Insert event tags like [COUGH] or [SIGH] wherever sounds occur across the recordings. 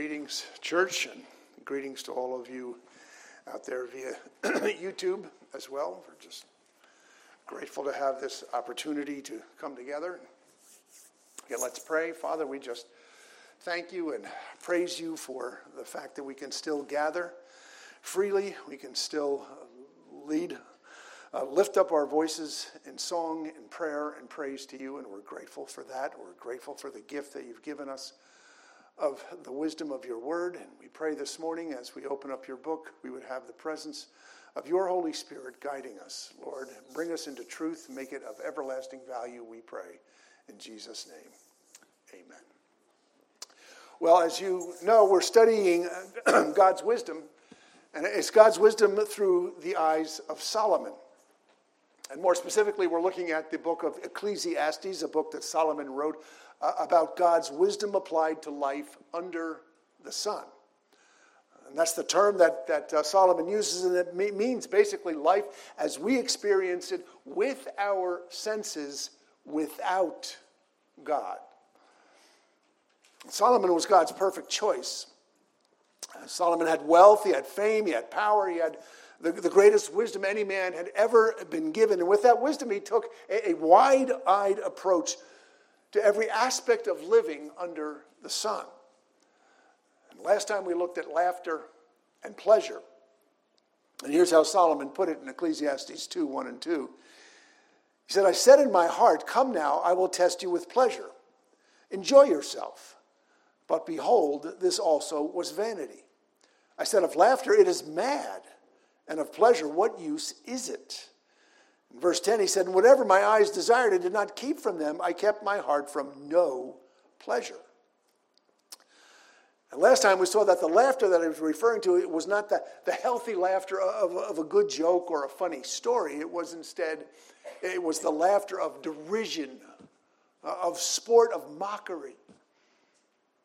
Greetings, church, and greetings to all of you out there via [CLEARS THROAT] YouTube as well. We're just grateful to have this opportunity to come together. Again, let's pray. Father, we just thank you and praise you for the fact that we can still gather freely, we can still lead, uh, lift up our voices in song and prayer and praise to you, and we're grateful for that. We're grateful for the gift that you've given us of the wisdom of your word. And we pray this morning as we open up your book, we would have the presence of your Holy Spirit guiding us. Lord, bring us into truth, make it of everlasting value, we pray. In Jesus' name, amen. Well, as you know, we're studying [CLEARS THROAT] God's wisdom, and it's God's wisdom through the eyes of Solomon. And more specifically, we're looking at the book of Ecclesiastes, a book that Solomon wrote uh, about God's wisdom applied to life under the sun. And that's the term that, that uh, Solomon uses, and it means basically life as we experience it with our senses without God. Solomon was God's perfect choice. Uh, Solomon had wealth, he had fame, he had power, he had the, the greatest wisdom any man had ever been given. And with that wisdom, he took a, a wide eyed approach to every aspect of living under the sun. And last time we looked at laughter and pleasure. And here's how Solomon put it in Ecclesiastes 2 1 and 2. He said, I said in my heart, Come now, I will test you with pleasure. Enjoy yourself. But behold, this also was vanity. I said, Of laughter, it is mad, and of pleasure, what use is it? In verse 10, he said, And whatever my eyes desired, I did not keep from them. I kept my heart from no pleasure. And last time we saw that the laughter that I was referring to was not the, the healthy laughter of, of a good joke or a funny story. It was instead, it was the laughter of derision, uh, of sport, of mockery.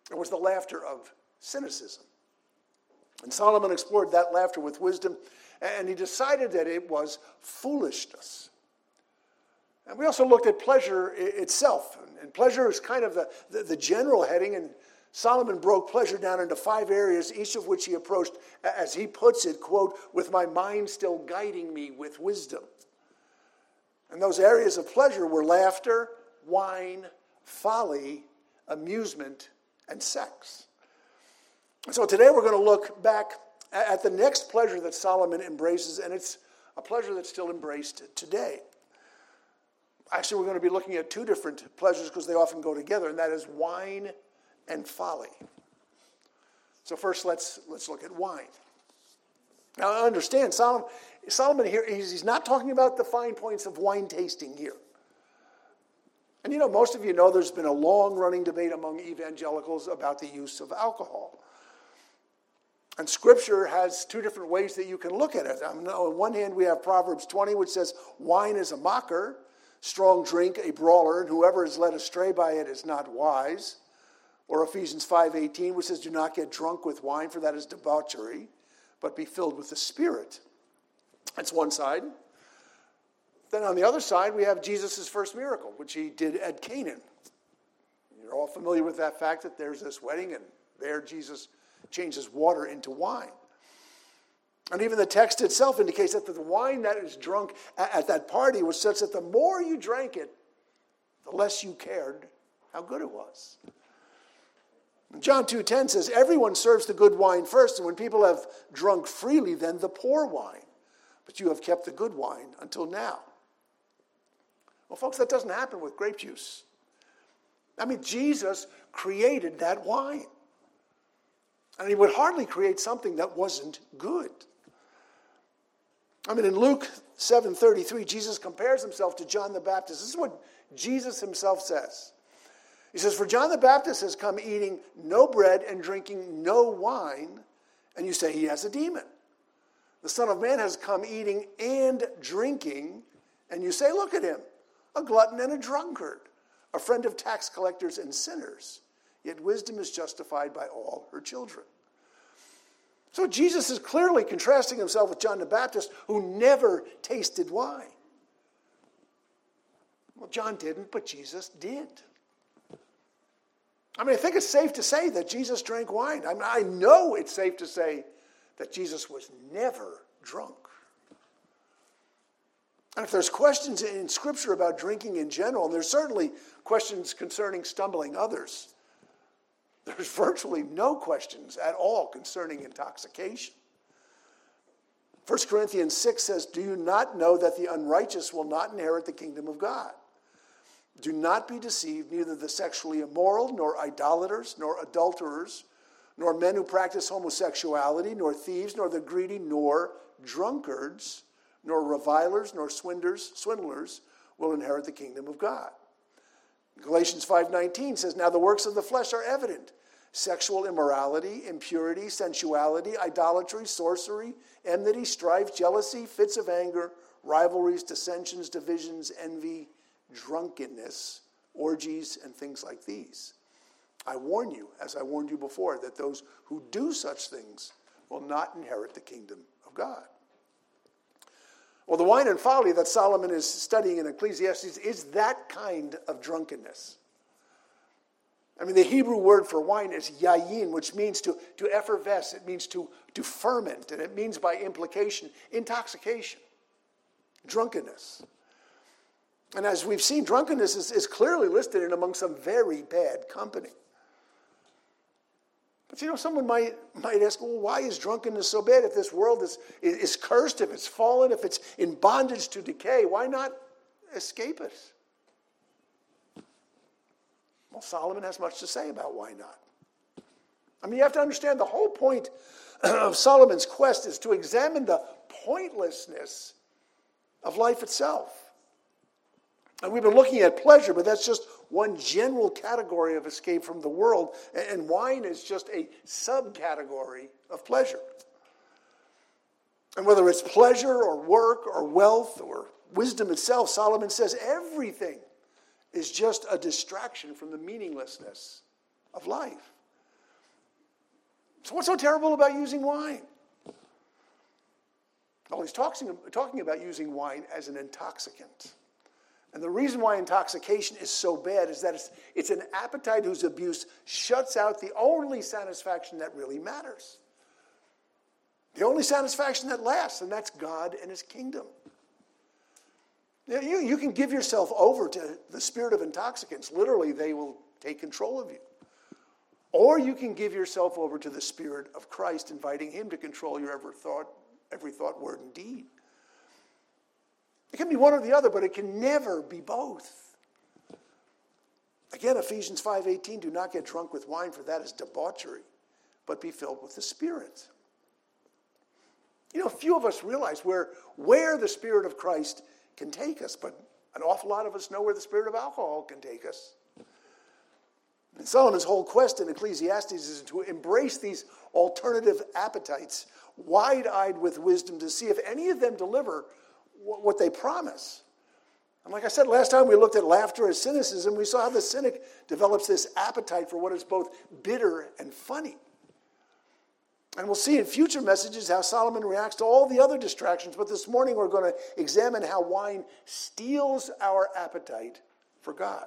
It was the laughter of cynicism. And Solomon explored that laughter with wisdom and he decided that it was foolishness. And we also looked at pleasure itself. And pleasure is kind of the, the, the, general heading, and Solomon broke pleasure down into five areas, each of which he approached, as he puts it, quote, with my mind still guiding me with wisdom. And those areas of pleasure were laughter, wine, folly, amusement, and sex. So today we're going to look back at the next pleasure that Solomon embraces, and it's a pleasure that's still embraced today. Actually, we're going to be looking at two different pleasures because they often go together, and that is wine and folly. So first, let's let's look at wine. Now, understand Solomon, Solomon here he's, he's not talking about the fine points of wine tasting here. And you know, most of you know there's been a long running debate among evangelicals about the use of alcohol. And Scripture has two different ways that you can look at it. Um, mean, on one hand, we have Proverbs 20, which says, Wine is a mocker, strong drink a brawler, and whoever is led astray by it is not wise. Or Ephesians 5:18, which says, Do not get drunk with wine, for that is debauchery, but be filled with the Spirit. That's one side. Then on the other side, we have Jesus' first miracle, which he did at Canaan. You're all familiar with that fact that there's this wedding, and there Jesus changes water into wine. And even the text itself indicates that the wine that is drunk at that party was such that the more you drank it, the less you cared how good it was. John 2:10 says everyone serves the good wine first and when people have drunk freely then the poor wine but you have kept the good wine until now. Well folks that doesn't happen with grape juice. I mean Jesus created that wine. And he would hardly create something that wasn't good. I mean, in Luke 7:33, Jesus compares himself to John the Baptist. This is what Jesus himself says. He says, For John the Baptist has come eating no bread and drinking no wine, and you say he has a demon. The Son of Man has come eating and drinking, and you say, Look at him, a glutton and a drunkard, a friend of tax collectors and sinners. Yet wisdom is justified by all her children. So Jesus is clearly contrasting himself with John the Baptist, who never tasted wine. Well, John didn't, but Jesus did. I mean, I think it's safe to say that Jesus drank wine. I mean, I know it's safe to say that Jesus was never drunk. And if there's questions in Scripture about drinking in general, and there's certainly questions concerning stumbling others, there's virtually no questions at all concerning intoxication. 1 Corinthians 6 says, Do you not know that the unrighteous will not inherit the kingdom of God? Do not be deceived, neither the sexually immoral, nor idolaters, nor adulterers, nor men who practice homosexuality, nor thieves, nor the greedy, nor drunkards, nor revilers, nor swindlers, swindlers will inherit the kingdom of God. Galatians 5:19 says, "Now the works of the flesh are evident: sexual immorality, impurity, sensuality, idolatry, sorcery, enmity, strife, jealousy, fits of anger, rivalries, dissensions, divisions, envy, drunkenness, orgies, and things like these. I warn you, as I warned you before, that those who do such things will not inherit the kingdom of God. Well, the wine and folly that Solomon is studying in Ecclesiastes is that kind of drunkenness. I mean, the Hebrew word for wine is yayin, which means to, to effervesce, it means to, to ferment, and it means by implication intoxication, drunkenness. And as we've seen, drunkenness is, is clearly listed in among some very bad company. But you know, someone might, might ask, well, why is drunkenness so bad? If this world is, is cursed, if it's fallen, if it's in bondage to decay, why not escape it? Well, Solomon has much to say about why not. I mean, you have to understand the whole point [CLEARS THROAT] of Solomon's quest is to examine the pointlessness of life itself. And we've been looking at pleasure, but that's just one general category of escape from the world, and wine is just a subcategory of pleasure. And whether it's pleasure or work or wealth or wisdom itself, Solomon says everything is just a distraction from the meaninglessness of life. So, what's so terrible about using wine? Well, he's talking, talking about using wine as an intoxicant. And the reason why intoxication is so bad is that it's, it's an appetite whose abuse shuts out the only satisfaction that really matters. The only satisfaction that lasts, and that's God and His kingdom. You, you, you can give yourself over to the spirit of intoxicants. Literally, they will take control of you. Or you can give yourself over to the Spirit of Christ, inviting Him to control your every thought, every thought, word, and deed. It can be one or the other, but it can never be both. Again, Ephesians 5:18, do not get drunk with wine, for that is debauchery, but be filled with the Spirit. You know, few of us realize where, where the Spirit of Christ can take us, but an awful lot of us know where the Spirit of alcohol can take us. And Solomon's whole quest in Ecclesiastes is to embrace these alternative appetites, wide eyed with wisdom, to see if any of them deliver what they promise. And like I said last time, we looked at laughter as cynicism. We saw how the cynic develops this appetite for what is both bitter and funny. And we'll see in future messages how Solomon reacts to all the other distractions. But this morning, we're going to examine how wine steals our appetite for God.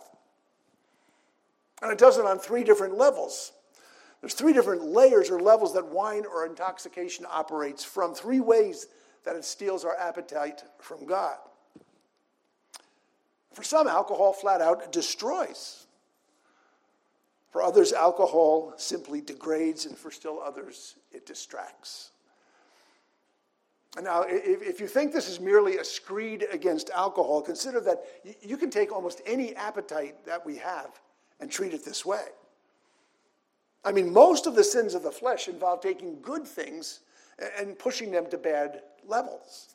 And it does it on three different levels. There's three different layers or levels that wine or intoxication operates from, three ways that it steals our appetite from God. For some, alcohol flat out destroys. For others, alcohol simply degrades, and for still others, it distracts. Now, if, if you think this is merely a screed against alcohol, consider that you can take almost any appetite that we have and treat it this way. I mean, most of the sins of the flesh involve taking good things and pushing them to bad levels.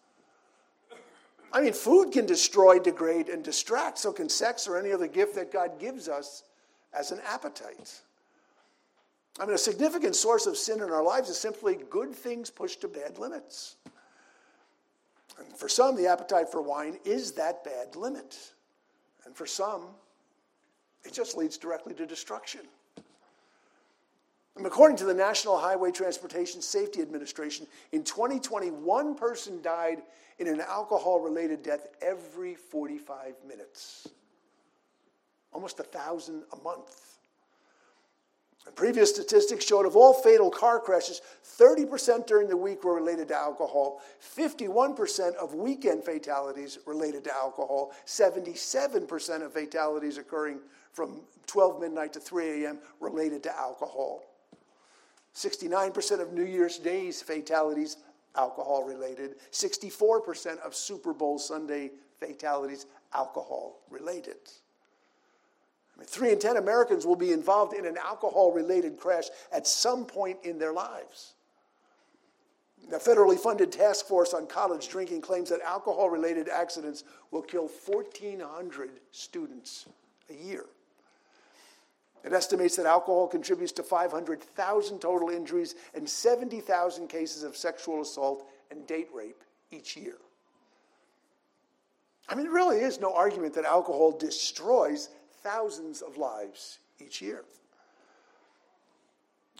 I mean, food can destroy, degrade, and distract. So can sex or any other gift that God gives us as an appetite. I mean, a significant source of sin in our lives is simply good things pushed to bad limits. And for some, the appetite for wine is that bad limit. And for some, it just leads directly to destruction. According to the National Highway Transportation Safety Administration, in 2020, one person died in an alcohol related death every 45 minutes. Almost a thousand a month. Previous statistics showed of all fatal car crashes, 30% during the week were related to alcohol, 51% of weekend fatalities related to alcohol, 77% of fatalities occurring from 12 midnight to 3 a.m. related to alcohol. 69% of New Year's Day's fatalities alcohol related, 64% of Super Bowl Sunday fatalities alcohol related. I mean, three in 10 Americans will be involved in an alcohol related crash at some point in their lives. The federally funded task force on college drinking claims that alcohol related accidents will kill 1,400 students a year. It estimates that alcohol contributes to 500,000 total injuries and 70,000 cases of sexual assault and date rape each year. I mean, there really is no argument that alcohol destroys thousands of lives each year.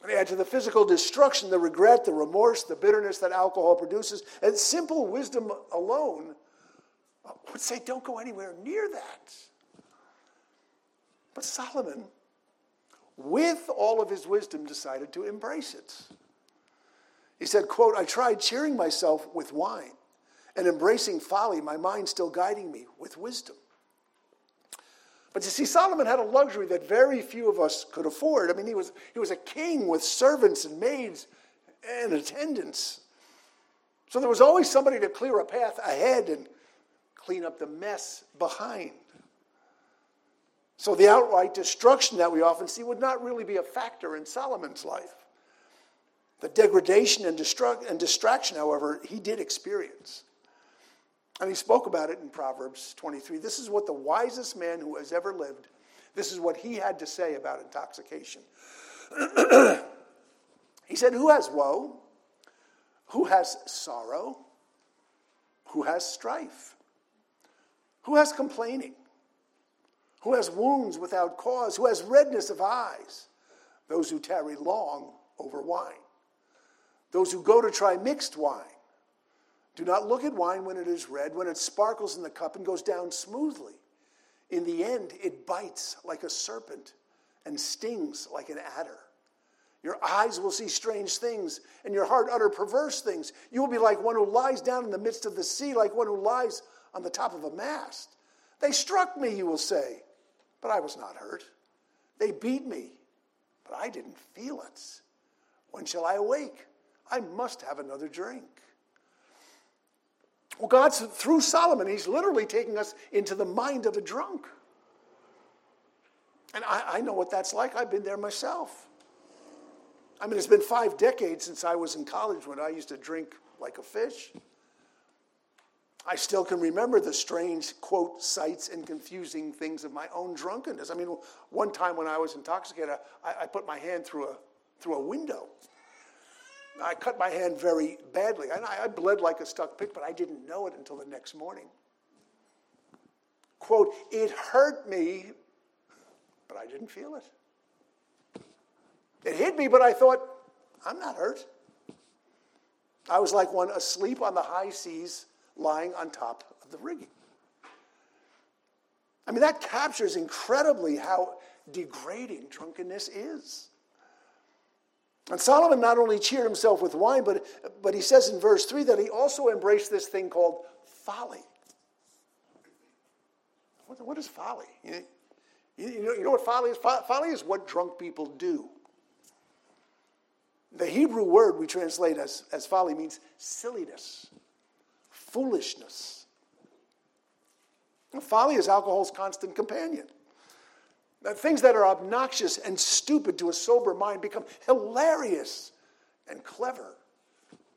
And add to the physical destruction, the regret, the remorse, the bitterness that alcohol produces, and simple wisdom alone would say, don't go anywhere near that. But Solomon, with all of his wisdom, decided to embrace it. He said, quote, I tried cheering myself with wine and embracing folly, my mind still guiding me with wisdom. But you see, Solomon had a luxury that very few of us could afford. I mean, he was, he was a king with servants and maids and attendants. So there was always somebody to clear a path ahead and clean up the mess behind. So the outright destruction that we often see would not really be a factor in Solomon's life. The degradation and, destruct- and distraction, however, he did experience. And he spoke about it in Proverbs 23. This is what the wisest man who has ever lived, this is what he had to say about intoxication. [CLEARS THROAT] he said, Who has woe? Who has sorrow? Who has strife? Who has complaining? Who has wounds without cause? Who has redness of eyes? Those who tarry long over wine. Those who go to try mixed wine do not look at wine when it is red, when it sparkles in the cup and goes down smoothly. In the end, it bites like a serpent and stings like an adder. Your eyes will see strange things, and your heart utter perverse things. You will be like one who lies down in the midst of the sea, like one who lies on the top of a mast. They struck me, you will say, but I was not hurt. They beat me, but I didn't feel it. When shall I awake? I must have another drink. Well, God's through Solomon, he's literally taking us into the mind of a drunk. And I, I, know what that's like. I've been there myself. I mean, it's been five decades since I was in college when I used to drink like a fish. I still can remember the strange, quote, sights and confusing things of my own drunkenness. I mean, one time when I was intoxicated, I, I put my hand through a, through a window. I cut my hand very badly. And I, I bled like a stuck pig, but I didn't know it until the next morning. Quote, it hurt me, but I didn't feel it. It hit me, but I thought, I'm not hurt. I was like one asleep on the high seas, lying on top of the rigging. I mean, that captures incredibly how degrading drunkenness is. And Solomon not only cheered himself with wine, but, but he says in verse 3 that he also embraced this thing called folly. What, what is folly? You, you, know, you know what folly is? Folly is what drunk people do. The Hebrew word we translate as, as folly means silliness, foolishness. Folly is alcohol's constant companion. That things that are obnoxious and stupid to a sober mind become hilarious and clever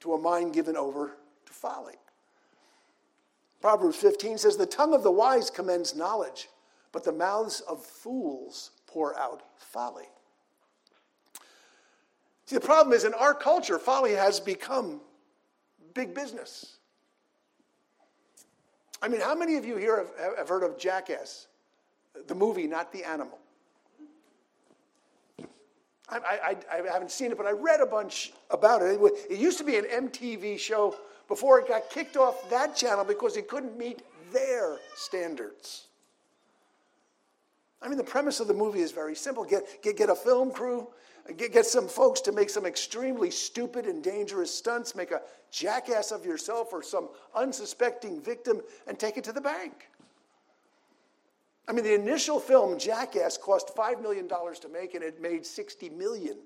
to a mind given over to folly. Proverbs 15 says, The tongue of the wise commends knowledge, but the mouths of fools pour out folly. See, the problem is in our culture, folly has become big business. I mean, how many of you here have, have heard of Jackass? the movie, not the animal. I, I, I, haven't seen it, but I read a bunch about it. It used to be an MTV show before it got kicked off that channel because it couldn't meet their standards. I mean, the premise of the movie is very simple get, get, get a film crew, get, some folks to make some extremely stupid and dangerous stunts, make a jackass of yourself or some unsuspecting victim, and take it to the bank. I mean, the initial film, Jackass, cost $5 million to make, and it made 60 million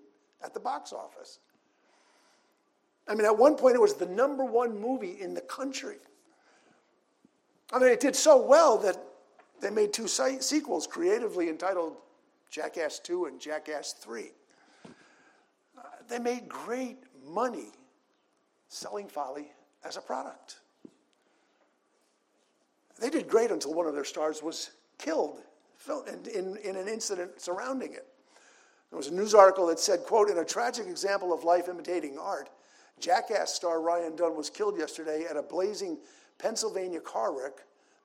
at the box office. I mean, at one point, it was the number one movie in the country. I mean, it did so well that they made two sequels creatively entitled Jackass 2 and Jackass 3. They made great money selling folly as a product. They did great until one of their stars was killed in, in an incident surrounding it. There was a news article that said, quote, in a tragic example of life imitating art, Jackass star Ryan Dunn was killed yesterday at a blazing Pennsylvania car wreck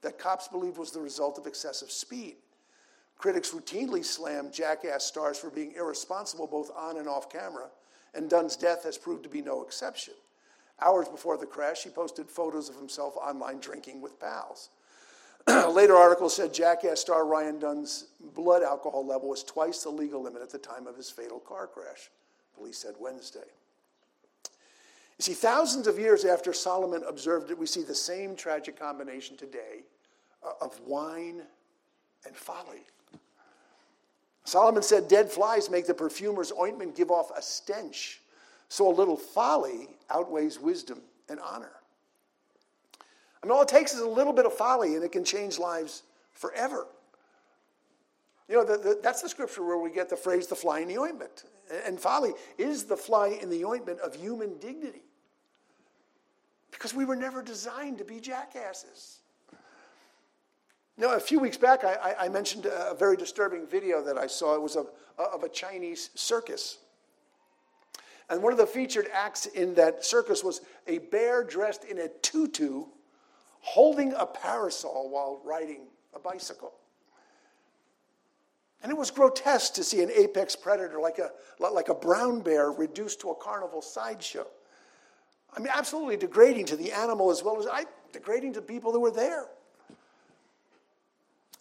that cops believe was the result of excessive speed. Critics routinely slam Jackass stars for being irresponsible both on and off camera, and Dunn's death has proved to be no exception. Hours before the crash, he posted photos of himself online drinking with pals. A [CLEARS THROAT] Later articles said Jackass star Ryan Dunn's blood alcohol level was twice the legal limit at the time of his fatal car crash, police said Wednesday. You see, thousands of years after Solomon observed it, we see the same tragic combination today uh, of wine and folly. Solomon said, Dead flies make the perfumer's ointment give off a stench, so a little folly outweighs wisdom and honor. I mean, all it takes is a little bit of folly and it can change lives forever. You know, the, the, that's the scripture where we get the phrase the fly in the ointment. And folly is the fly in the ointment of human dignity. Because we were never designed to be jackasses. Know, a few weeks back, I, I mentioned a very disturbing video that I saw. It was of, uh, of a Chinese circus. And one of the featured acts in that circus was a bear dressed in a tutu holding a parasol while riding a bicycle. And it was grotesque to see an apex predator like a, like a brown bear reduced to a carnival sideshow. I mean, absolutely degrading to the animal as well as I, degrading to people who were there.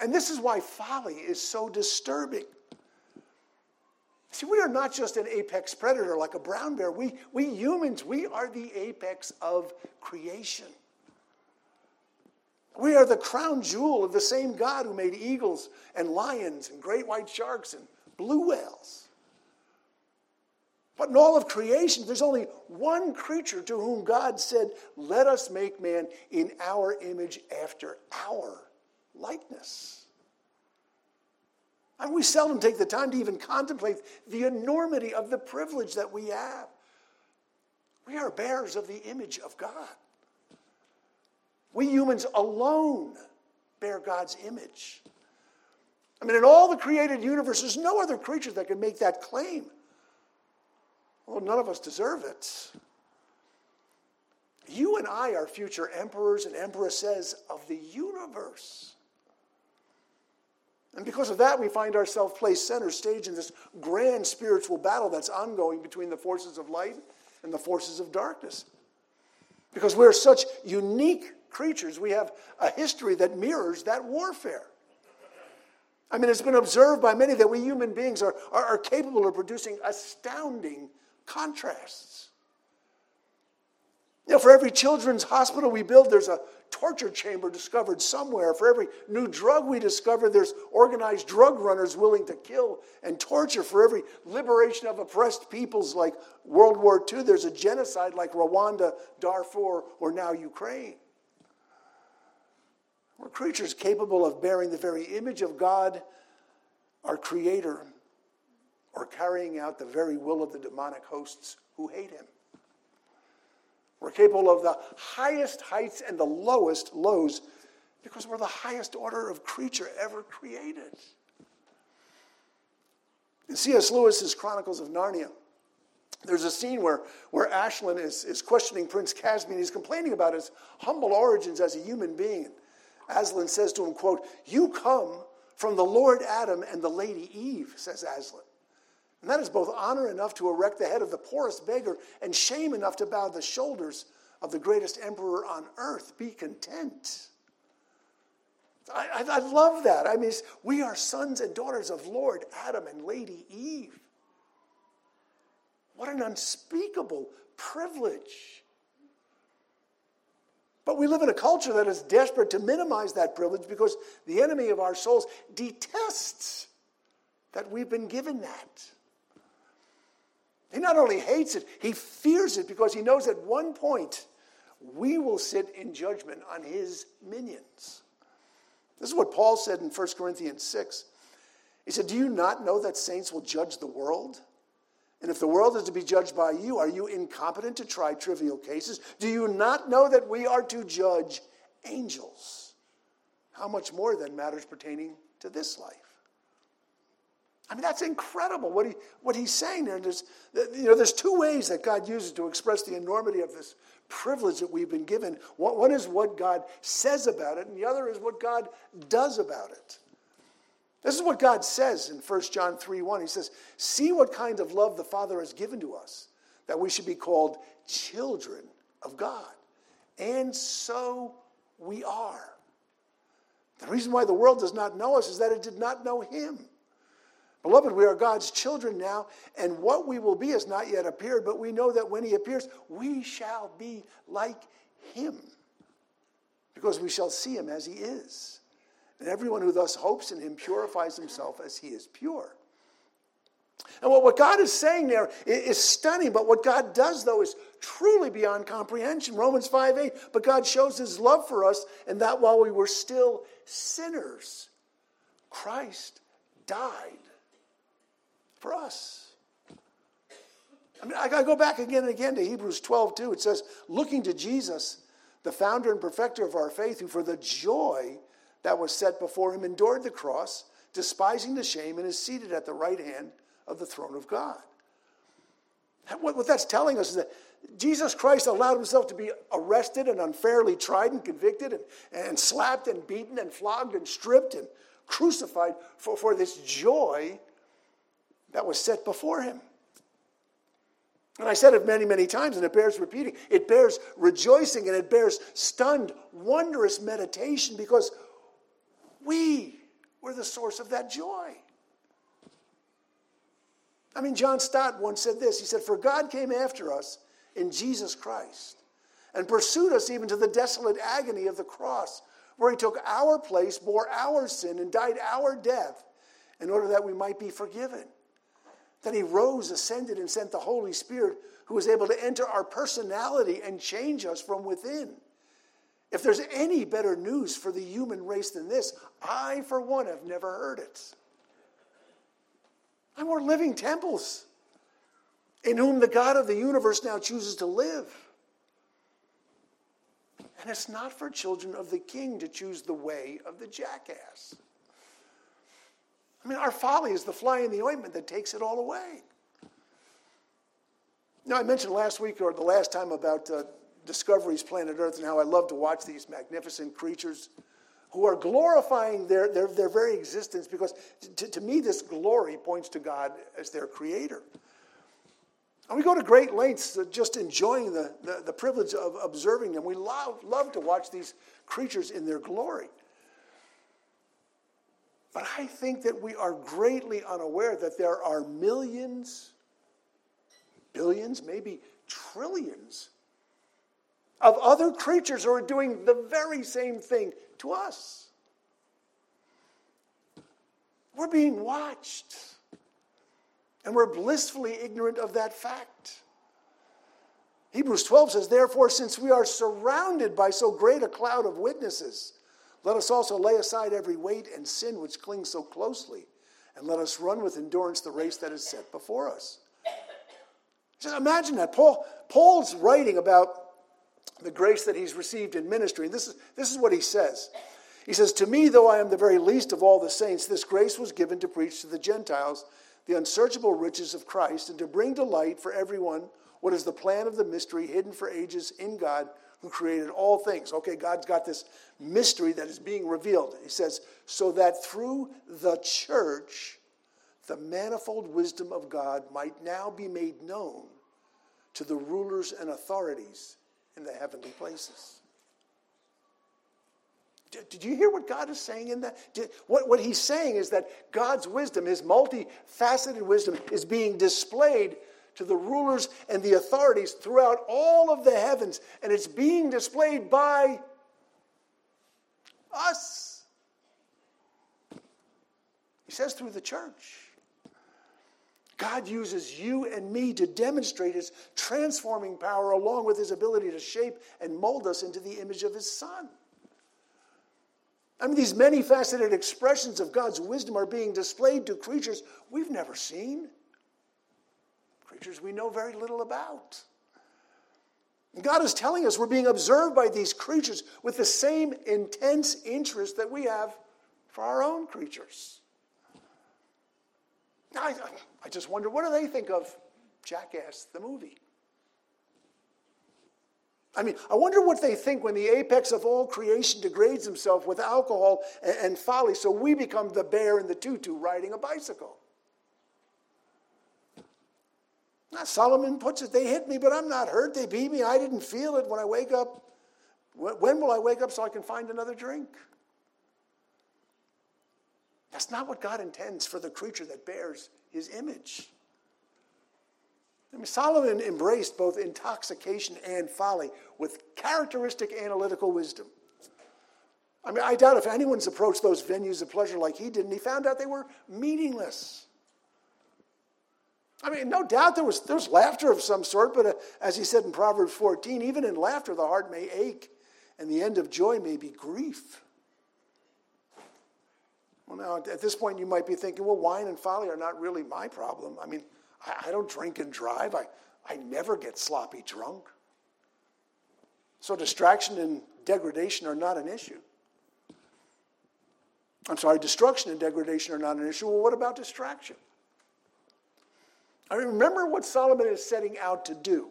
And this is why folly is so disturbing. See, we are not just an apex predator like a brown bear. We, we humans, we are the apex of creation. We are the crown jewel of the same God who made eagles and lions and great white sharks and blue whales. But in all of creation, there's only one creature to whom God said, Let us make man in our image after our likeness. And we seldom take the time to even contemplate the enormity of the privilege that we have. We are bearers of the image of God. We humans alone bear God's image. I mean, in all the created universe, there's no other creature that can make that claim. Well, none of us deserve it. You and I are future emperors and empresses of the universe. And because of that, we find ourselves placed center stage in this grand spiritual battle that's ongoing between the forces of light and the forces of darkness. Because we're such unique creatures, we have a history that mirrors that warfare. I mean, it's been observed by many that we human beings are, are, are capable of producing astounding contrasts. You know, for every children's hospital we build, there's a torture chamber discovered somewhere. For every new drug we discover, there's organized drug runners willing to kill and torture. For every liberation of oppressed peoples like World War II, there's a genocide like Rwanda, Darfur, or now Ukraine. We're creatures capable of bearing the very image of God, our Creator, or carrying out the very will of the demonic hosts who hate Him. We're capable of the highest heights and the lowest lows because we're the highest order of creature ever created. In C.S. Lewis's Chronicles of Narnia, there's a scene where, where Aslan is, is questioning Prince Caspian. He's complaining about his humble origins as a human being. Aslan says to him, quote, You come from the Lord Adam and the Lady Eve, says Aslan. And that is both honor enough to erect the head of the poorest beggar and shame enough to bow the shoulders of the greatest emperor on earth. Be content. I, I, I love that. I mean, we are sons and daughters of Lord Adam and Lady Eve. What an unspeakable privilege. But we live in a culture that is desperate to minimize that privilege because the enemy of our souls detests that we've been given that. He not only hates it, he fears it because he knows at one point we will sit in judgment on his minions. This is what Paul said in 1 Corinthians 6. He said, Do you not know that saints will judge the world? And if the world is to be judged by you, are you incompetent to try trivial cases? Do you not know that we are to judge angels? How much more than matters pertaining to this life? I mean, that's incredible what, he, what he's saying there. There's, you know, there's two ways that God uses to express the enormity of this privilege that we've been given. One is what God says about it, and the other is what God does about it. This is what God says in 1 John 3 1. He says, See what kind of love the Father has given to us, that we should be called children of God. And so we are. The reason why the world does not know us is that it did not know Him. Beloved, we are God's children now, and what we will be has not yet appeared, but we know that when He appears, we shall be like Him, because we shall see Him as He is. And everyone who thus hopes in Him purifies himself as He is pure. And what, what God is saying there is, stunning, but what God does, though, is truly beyond comprehension. Romans 5 8, but God shows His love for us, and that while we were still sinners, Christ died for us. I mean, I got to go back again and again to Hebrews 12, too. It says, looking to Jesus, the founder and perfecter of our faith, who for the joy that was set before him endured the cross, despising the shame, and is seated at the right hand of the throne of God. What, that's telling us is that Jesus Christ allowed himself to be arrested and unfairly tried and convicted and, and slapped and beaten and flogged and stripped and crucified for, for this joy that was set before him. And I said it many, many times, and it bears repeating. It bears rejoicing and it bears stunned, wondrous meditation because we were the source of that joy. I mean, John Stott once said this He said, For God came after us in Jesus Christ and pursued us even to the desolate agony of the cross, where he took our place, bore our sin, and died our death in order that we might be forgiven. Then he rose, ascended, and sent the Holy Spirit, who was able to enter our personality and change us from within. If there's any better news for the human race than this, I, for one, have never heard it. And we're living temples in whom the God of the universe now chooses to live. And it's not for children of the king to choose the way of the jackass. I mean, our folly is the fly in the ointment that takes it all away. Now, I mentioned last week or the last time about uh, Discovery's Planet Earth and how I love to watch these magnificent creatures who are glorifying their, their, their very existence because to, to me, this glory points to God as their creator. And we go to great lengths just enjoying the, the, the privilege of observing them. We love, love to watch these creatures in their glory. But I think that we are greatly unaware that there are millions, billions, maybe trillions of other creatures who are doing the very same thing to us. We're being watched, and we're blissfully ignorant of that fact. Hebrews 12 says, Therefore, since we are surrounded by so great a cloud of witnesses, let us also lay aside every weight and sin which clings so closely, and let us run with endurance the race that is set before us. Just imagine that. Paul, Paul's writing about the grace that he's received in ministry. This is, this is what he says. He says, To me, though I am the very least of all the saints, this grace was given to preach to the Gentiles the unsearchable riches of Christ and to bring to light for everyone what is the plan of the mystery hidden for ages in God who created all things. Okay, God's got this mystery that is being revealed. He says, so that through the church, the manifold wisdom of God might now be made known to the rulers and authorities in the heavenly places. Did you hear what God is saying in that? Did, what, what he's saying is that God's wisdom, his multifaceted wisdom, is being displayed to the rulers and the authorities throughout all of the heavens, and it's being displayed by us. He says through the church. God uses you and me to demonstrate his transforming power along with his ability to shape and mold us into the image of his son. I mean, these many faceted expressions of God's wisdom are being displayed to creatures we've never seen, creatures we know very little about. God is telling us we're being observed by these creatures with the same intense interest that we have for our own creatures. I, I just wonder what do they think of Jackass, the movie? I mean, I wonder what they think when the apex of all creation degrades himself with alcohol and, and folly, so we become the bear in the tutu riding a bicycle. Now, Solomon puts it, they hit me, but I'm not hurt. They beat me. I didn't feel it when I wake up. When will I wake up so I can find another drink? That's not what God intends for the creature that bears his image. I mean, Solomon embraced both intoxication and folly with characteristic analytical wisdom. I mean, I doubt if anyone's approached those venues of pleasure like he did, and he found out they were meaningless. I mean, no doubt there was, there was laughter of some sort, but uh, as he said in Proverbs 14, even in laughter the heart may ache, and the end of joy may be grief. Well, now, at this point, you might be thinking, well, wine and folly are not really my problem. I mean, I, I don't drink and drive, I, I never get sloppy drunk. So, distraction and degradation are not an issue. I'm sorry, destruction and degradation are not an issue. Well, what about distraction? I remember what Solomon is setting out to do.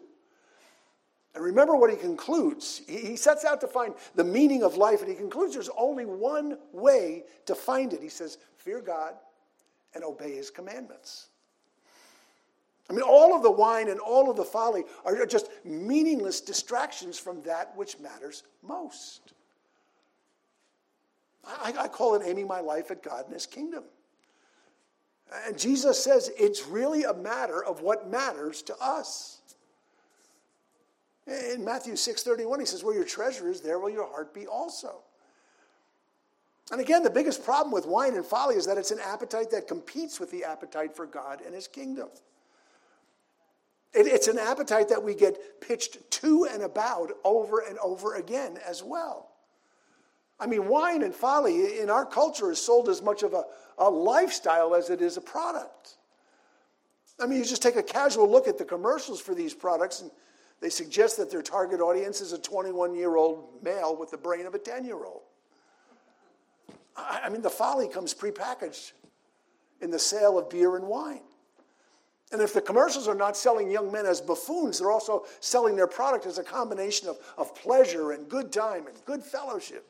And remember what he concludes. He sets out to find the meaning of life, and he concludes there's only one way to find it. He says, Fear God and obey his commandments. I mean, all of the wine and all of the folly are just meaningless distractions from that which matters most. I, I call it aiming my life at God and his kingdom. And Jesus says it's really a matter of what matters to us. In Matthew 6:31, he says, Where your treasure is, there will your heart be also. And again, the biggest problem with wine and folly is that it's an appetite that competes with the appetite for God and his kingdom. It, it's an appetite that we get pitched to and about over and over again as well. I mean, wine and folly in our culture is sold as much of a, a lifestyle as it is a product. I mean, you just take a casual look at the commercials for these products, and they suggest that their target audience is a 21 year old male with the brain of a 10 year old. I mean, the folly comes prepackaged in the sale of beer and wine. And if the commercials are not selling young men as buffoons, they're also selling their product as a combination of, of pleasure and good time and good fellowship.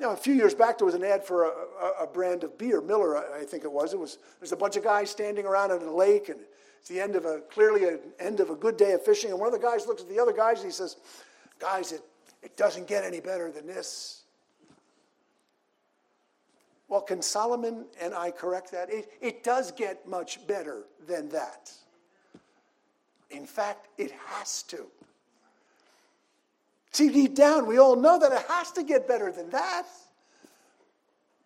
Know, a few years back, there was an ad for a, a, a brand of beer, Miller, I think it was. It was there's a bunch of guys standing around at a lake, and it's the end of a clearly an end of a good day of fishing. And one of the guys looks at the other guys and he says, "Guys, it it doesn't get any better than this." Well, can Solomon and I correct that? It, it does get much better than that. In fact, it has to. See, deep down, we all know that it has to get better than that.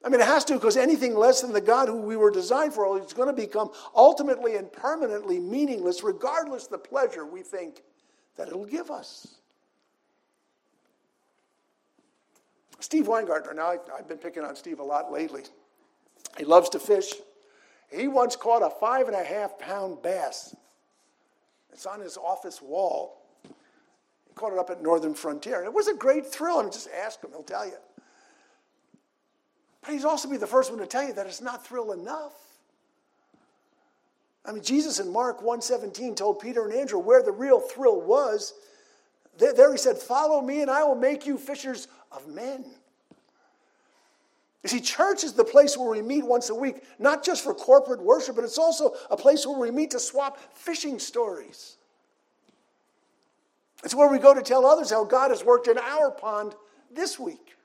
I mean, it has to because anything less than the God who we were designed for is going to become ultimately and permanently meaningless, regardless the pleasure we think that it'll give us. Steve Weingartner, now I've been picking on Steve a lot lately. He loves to fish. He once caught a five and a half pound bass. It's on his office wall. Caught it up at Northern Frontier. It was a great thrill. I mean, just ask him, he'll tell you. But he's also be the first one to tell you that it's not thrill enough. I mean, Jesus in Mark 1:17 told Peter and Andrew where the real thrill was. There he said, Follow me, and I will make you fishers of men. You see, church is the place where we meet once a week, not just for corporate worship, but it's also a place where we meet to swap fishing stories. It's where we go to tell others how God has worked in our pond this week.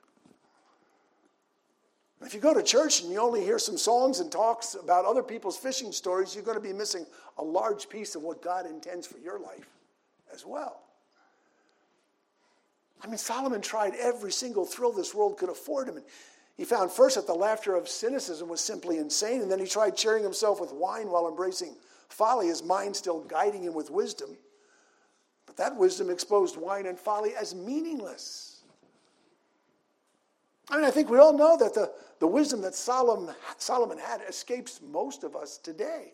If you go to church and you only hear some songs and talks about other people's fishing stories, you're going to be missing a large piece of what God intends for your life as well. I mean, Solomon tried every single thrill this world could afford him. And he found first that the laughter of cynicism was simply insane, and then he tried cheering himself with wine while embracing folly, his mind still guiding him with wisdom. That wisdom exposed wine and folly as meaningless. I mean, I think we all know that the, the wisdom that Solomon, Solomon had escapes most of us today.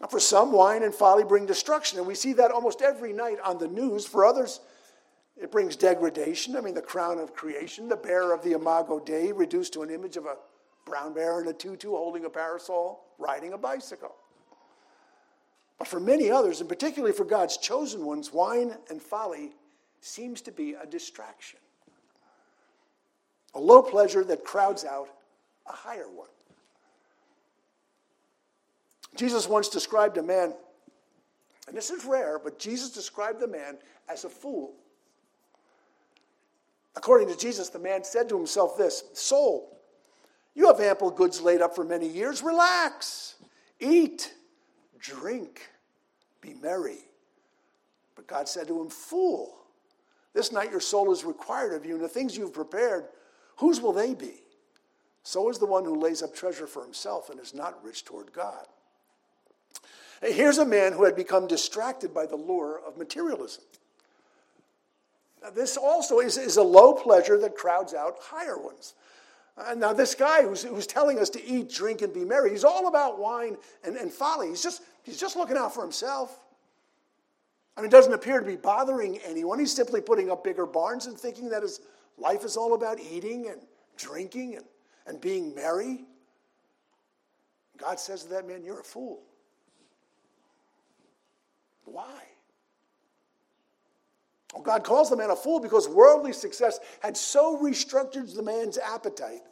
Now, for some, wine and folly bring destruction, and we see that almost every night on the news. For others, it brings degradation. I mean, the crown of creation, the bearer of the Imago Dei, reduced to an image of a brown bear in a tutu holding a parasol, riding a bicycle. But for many others, and particularly for God's chosen ones, wine and folly seems to be a distraction, a low pleasure that crowds out a higher one. Jesus once described a man, and this is rare, but Jesus described the man as a fool. According to Jesus, the man said to himself this Soul, you have ample goods laid up for many years. Relax, eat, drink, be merry. But God said to him, Fool, this night your soul is required of you, and the things you've prepared, whose will they be? So is the one who lays up treasure for himself and is not rich toward God. Here's a man who had become distracted by the lure of materialism. Now, this also is, is a low pleasure that crowds out higher ones. Uh, now, this guy who's, who's telling us to eat, drink, and be merry, he's all about wine and, and folly. He's just, he's just looking out for himself. I mean, it doesn't appear to be bothering anyone. He's simply putting up bigger barns and thinking that his life is all about eating and drinking and, and being merry. God says to that man, You're a fool. Why? Well, God calls the man a fool because worldly success had so restructured the man's appetite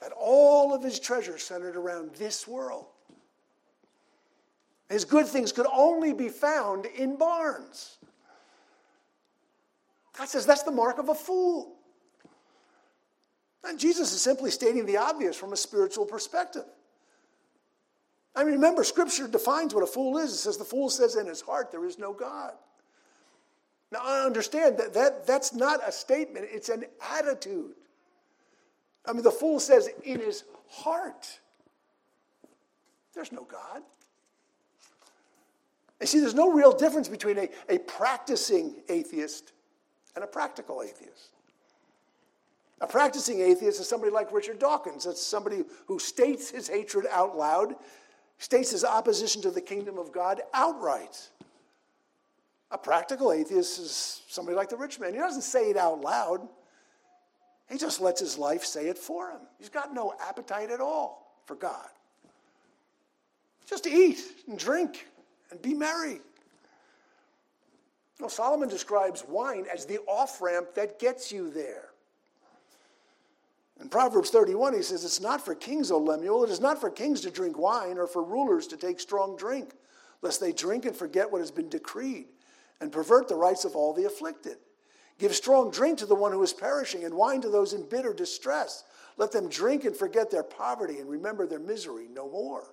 that all of his treasure centered around this world. His good things could only be found in barns. God says that's the mark of a fool. And Jesus is simply stating the obvious from a spiritual perspective. I mean, remember, Scripture defines what a fool is. It says the fool says in his heart there is no God. Now, I understand that, that that's not a statement, it's an attitude. I mean, the fool says in his heart, there's no God. You see, there's no real difference between a, a practicing atheist and a practical atheist. A practicing atheist is somebody like Richard Dawkins. That's somebody who states his hatred out loud, states his opposition to the kingdom of God outright. A practical atheist is somebody like the rich man. He doesn't say it out loud, he just lets his life say it for him. He's got no appetite at all for God. Just eat and drink and be merry. Well, Solomon describes wine as the off ramp that gets you there. In Proverbs 31, he says, It's not for kings, O Lemuel. It is not for kings to drink wine or for rulers to take strong drink, lest they drink and forget what has been decreed and pervert the rights of all the afflicted. Give strong drink to the one who is perishing, and wine to those in bitter distress. Let them drink and forget their poverty and remember their misery no more.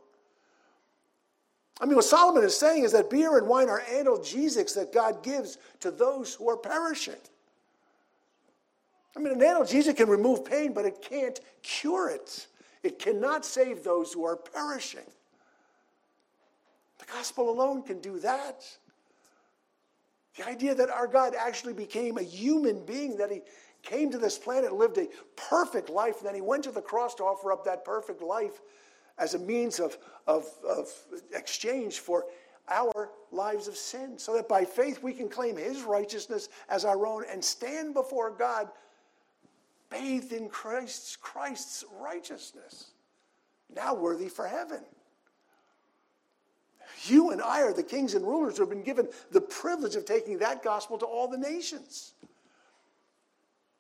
I mean, what Solomon is saying is that beer and wine are analgesics that God gives to those who are perishing. I mean, an analgesic can remove pain, but it can't cure it. It cannot save those who are perishing. The gospel alone can do that. The idea that our God actually became a human being, that he came to this planet, lived a perfect life, and then he went to the cross to offer up that perfect life as a means of, of, of exchange for our lives of sin, so that by faith we can claim his righteousness as our own and stand before God bathed in Christ's, Christ's righteousness, now worthy for heaven. You and I are the kings and rulers who have been given the privilege of taking that gospel to all the nations.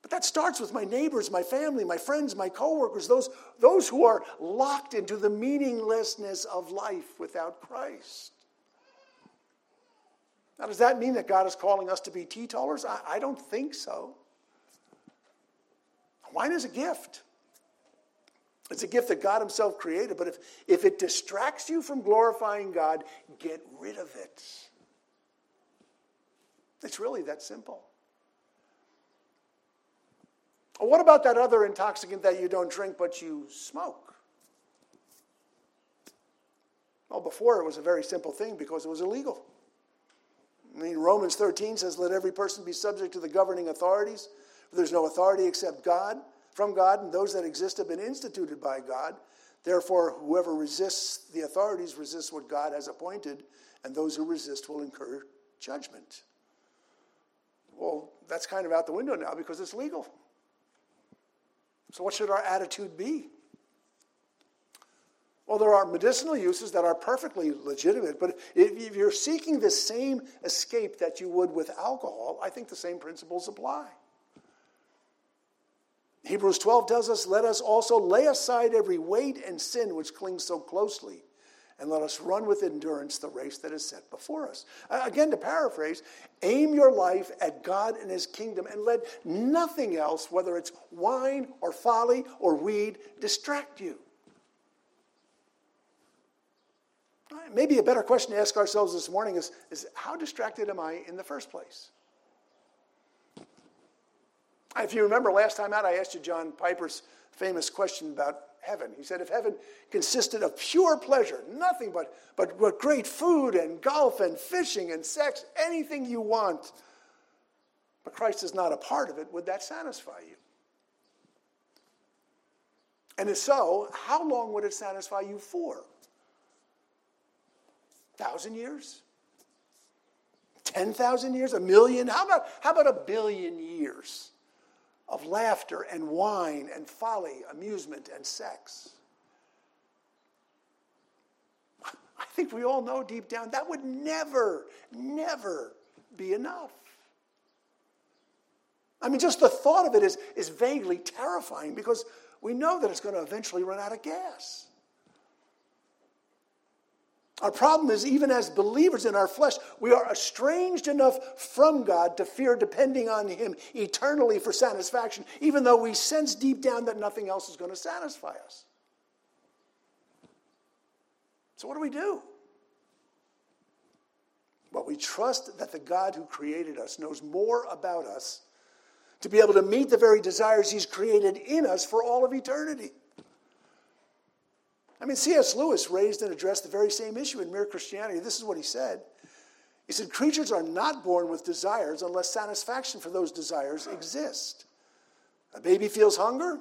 But that starts with my neighbors, my family, my friends, my coworkers, those, those who are locked into the meaninglessness of life without Christ. Now, does that mean that God is calling us to be teetotalers? I, I don't think so. Wine is a gift. It's a gift that God Himself created, but if, if it distracts you from glorifying God, get rid of it. It's really that simple. What about that other intoxicant that you don't drink but you smoke? Well, before it was a very simple thing because it was illegal. I mean, Romans 13 says, Let every person be subject to the governing authorities, for there's no authority except God, from God, and those that exist have been instituted by God. Therefore, whoever resists the authorities resists what God has appointed, and those who resist will incur judgment. Well, that's kind of out the window now because it's legal. So, what should our attitude be? Well, there are medicinal uses that are perfectly legitimate, but if you're seeking the same escape that you would with alcohol, I think the same principles apply. Hebrews 12 tells us, Let us also lay aside every weight and sin which clings so closely, and let us run with endurance the race that is set before us. Again, to paraphrase, aim your life at God and His kingdom, and let nothing else, whether it's wine or folly or weed, distract you. Maybe a better question to ask ourselves this morning is, is how distracted am I in the first place? If you remember last time out, I asked you John Piper's famous question about heaven. He said, if heaven consisted of pure pleasure, nothing but, but, but great food and golf and fishing and sex, anything you want, but Christ is not a part of it, would that satisfy you? And if so, how long would it satisfy you for? Thousand years? 10,000 years? A million? How about, how about a billion years of laughter and wine and folly, amusement and sex? [LAUGHS] I think we all know deep down that would never, never be enough. I mean, just the thought of it is, is vaguely terrifying because we know that it's going to eventually run out of gas. Our problem is, even as believers in our flesh, we are estranged enough from God to fear depending on Him eternally for satisfaction, even though we sense deep down that nothing else is going to satisfy us. So, what do we do? Well, we trust that the God who created us knows more about us to be able to meet the very desires He's created in us for all of eternity. I mean, C.S. Lewis raised and addressed the very same issue in Mere Christianity. This is what he said. He said, Creatures are not born with desires unless satisfaction for those desires exist. A baby feels hunger?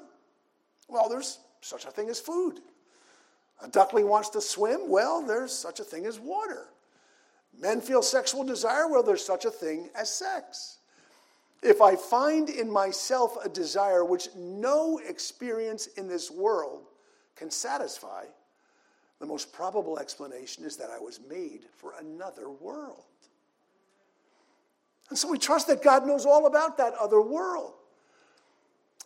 Well, there's such a thing as food. A duckling wants to swim? Well, there's such a thing as water. Men feel sexual desire? Well, there's such a thing as sex. If I find in myself a desire which no experience in this world can satisfy, the most probable explanation is that I was made for another world. And so we trust that God knows all about that other world.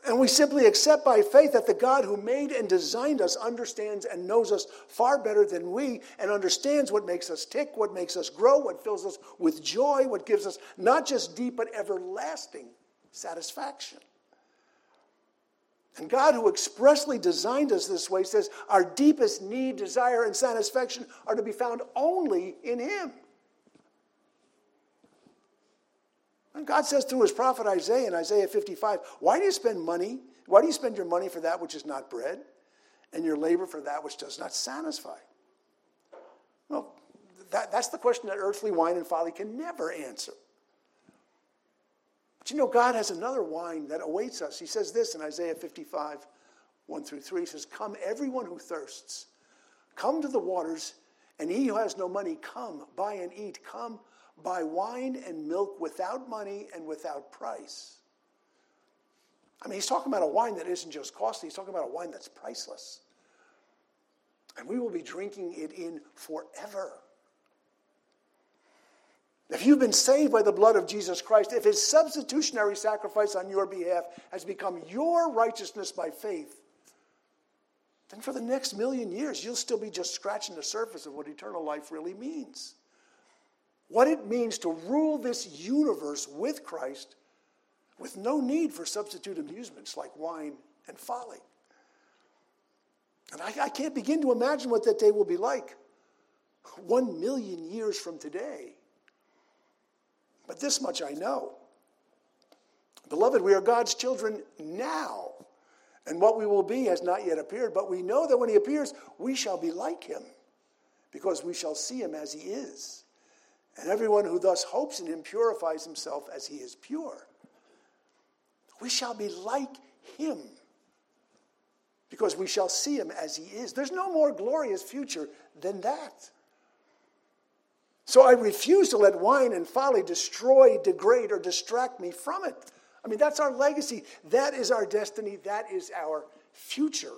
And we simply accept by faith that the God who made and designed us understands and knows us far better than we and understands what makes us tick, what makes us grow, what fills us with joy, what gives us not just deep but everlasting satisfaction. And God, who expressly designed us this way, says our deepest need, desire, and satisfaction are to be found only in Him. And God says through his prophet Isaiah in Isaiah 55, Why do you spend money? Why do you spend your money for that which is not bread, and your labor for that which does not satisfy? Well, that, that's the question that earthly wine and folly can never answer. You know, God has another wine that awaits us. He says this in Isaiah 55, 1 through 3. He says, Come, everyone who thirsts, come to the waters, and he who has no money, come, buy and eat. Come, buy wine and milk without money and without price. I mean, he's talking about a wine that isn't just costly, he's talking about a wine that's priceless. And we will be drinking it in forever. If you've been saved by the blood of Jesus Christ, if his substitutionary sacrifice on your behalf has become your righteousness by faith, then for the next million years, you'll still be just scratching the surface of what eternal life really means. what it means to rule this universe with Christ with no need for substitute amusements like wine and folly. And I, I can't begin to imagine what that day will be like one million years from today. But this much I know. Beloved, we are God's children now. And what we will be has not yet appeared, but we know that when he appears, we shall be like him, because we shall see him as he is. And everyone who thus hopes in him purifies himself as he is pure. We shall be like him because we shall see him as he is. There's no more glorious future than that. So I refuse to let wine and folly destroy, degrade, or distract me from it. I mean, that's our legacy. That is our destiny. That is our future.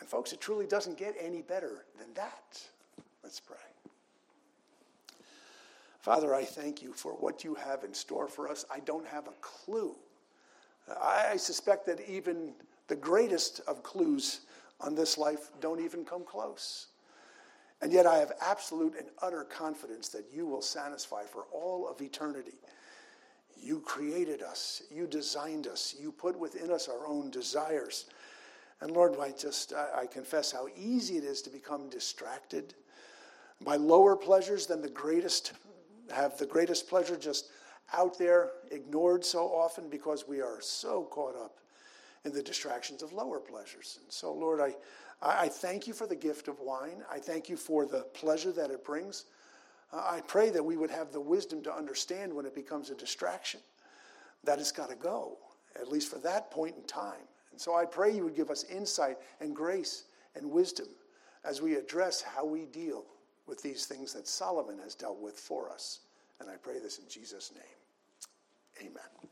And, folks, it truly doesn't get any better than that. Let's pray. Father, I thank you for what you have in store for us. I don't have a clue. I suspect that even the greatest of clues on this life don't even come close. And yet I have absolute and utter confidence that you will satisfy for all of eternity. You created us, you designed us, you put within us our own desires. And Lord, I just I, I confess how easy it is to become distracted by lower pleasures than the greatest have the greatest pleasure just out there, ignored so often because we are so caught up in the distractions of lower pleasures. And so, Lord, I, I thank you for the gift of wine. I thank you for the pleasure that it brings. Uh, I pray that we would have the wisdom to understand when it becomes a distraction that it's got to go, at least for that point in time. And so I pray you would give us insight and grace and wisdom as we address how we deal with these things that Solomon has dealt with for us. And I pray this in Jesus' name. Amen.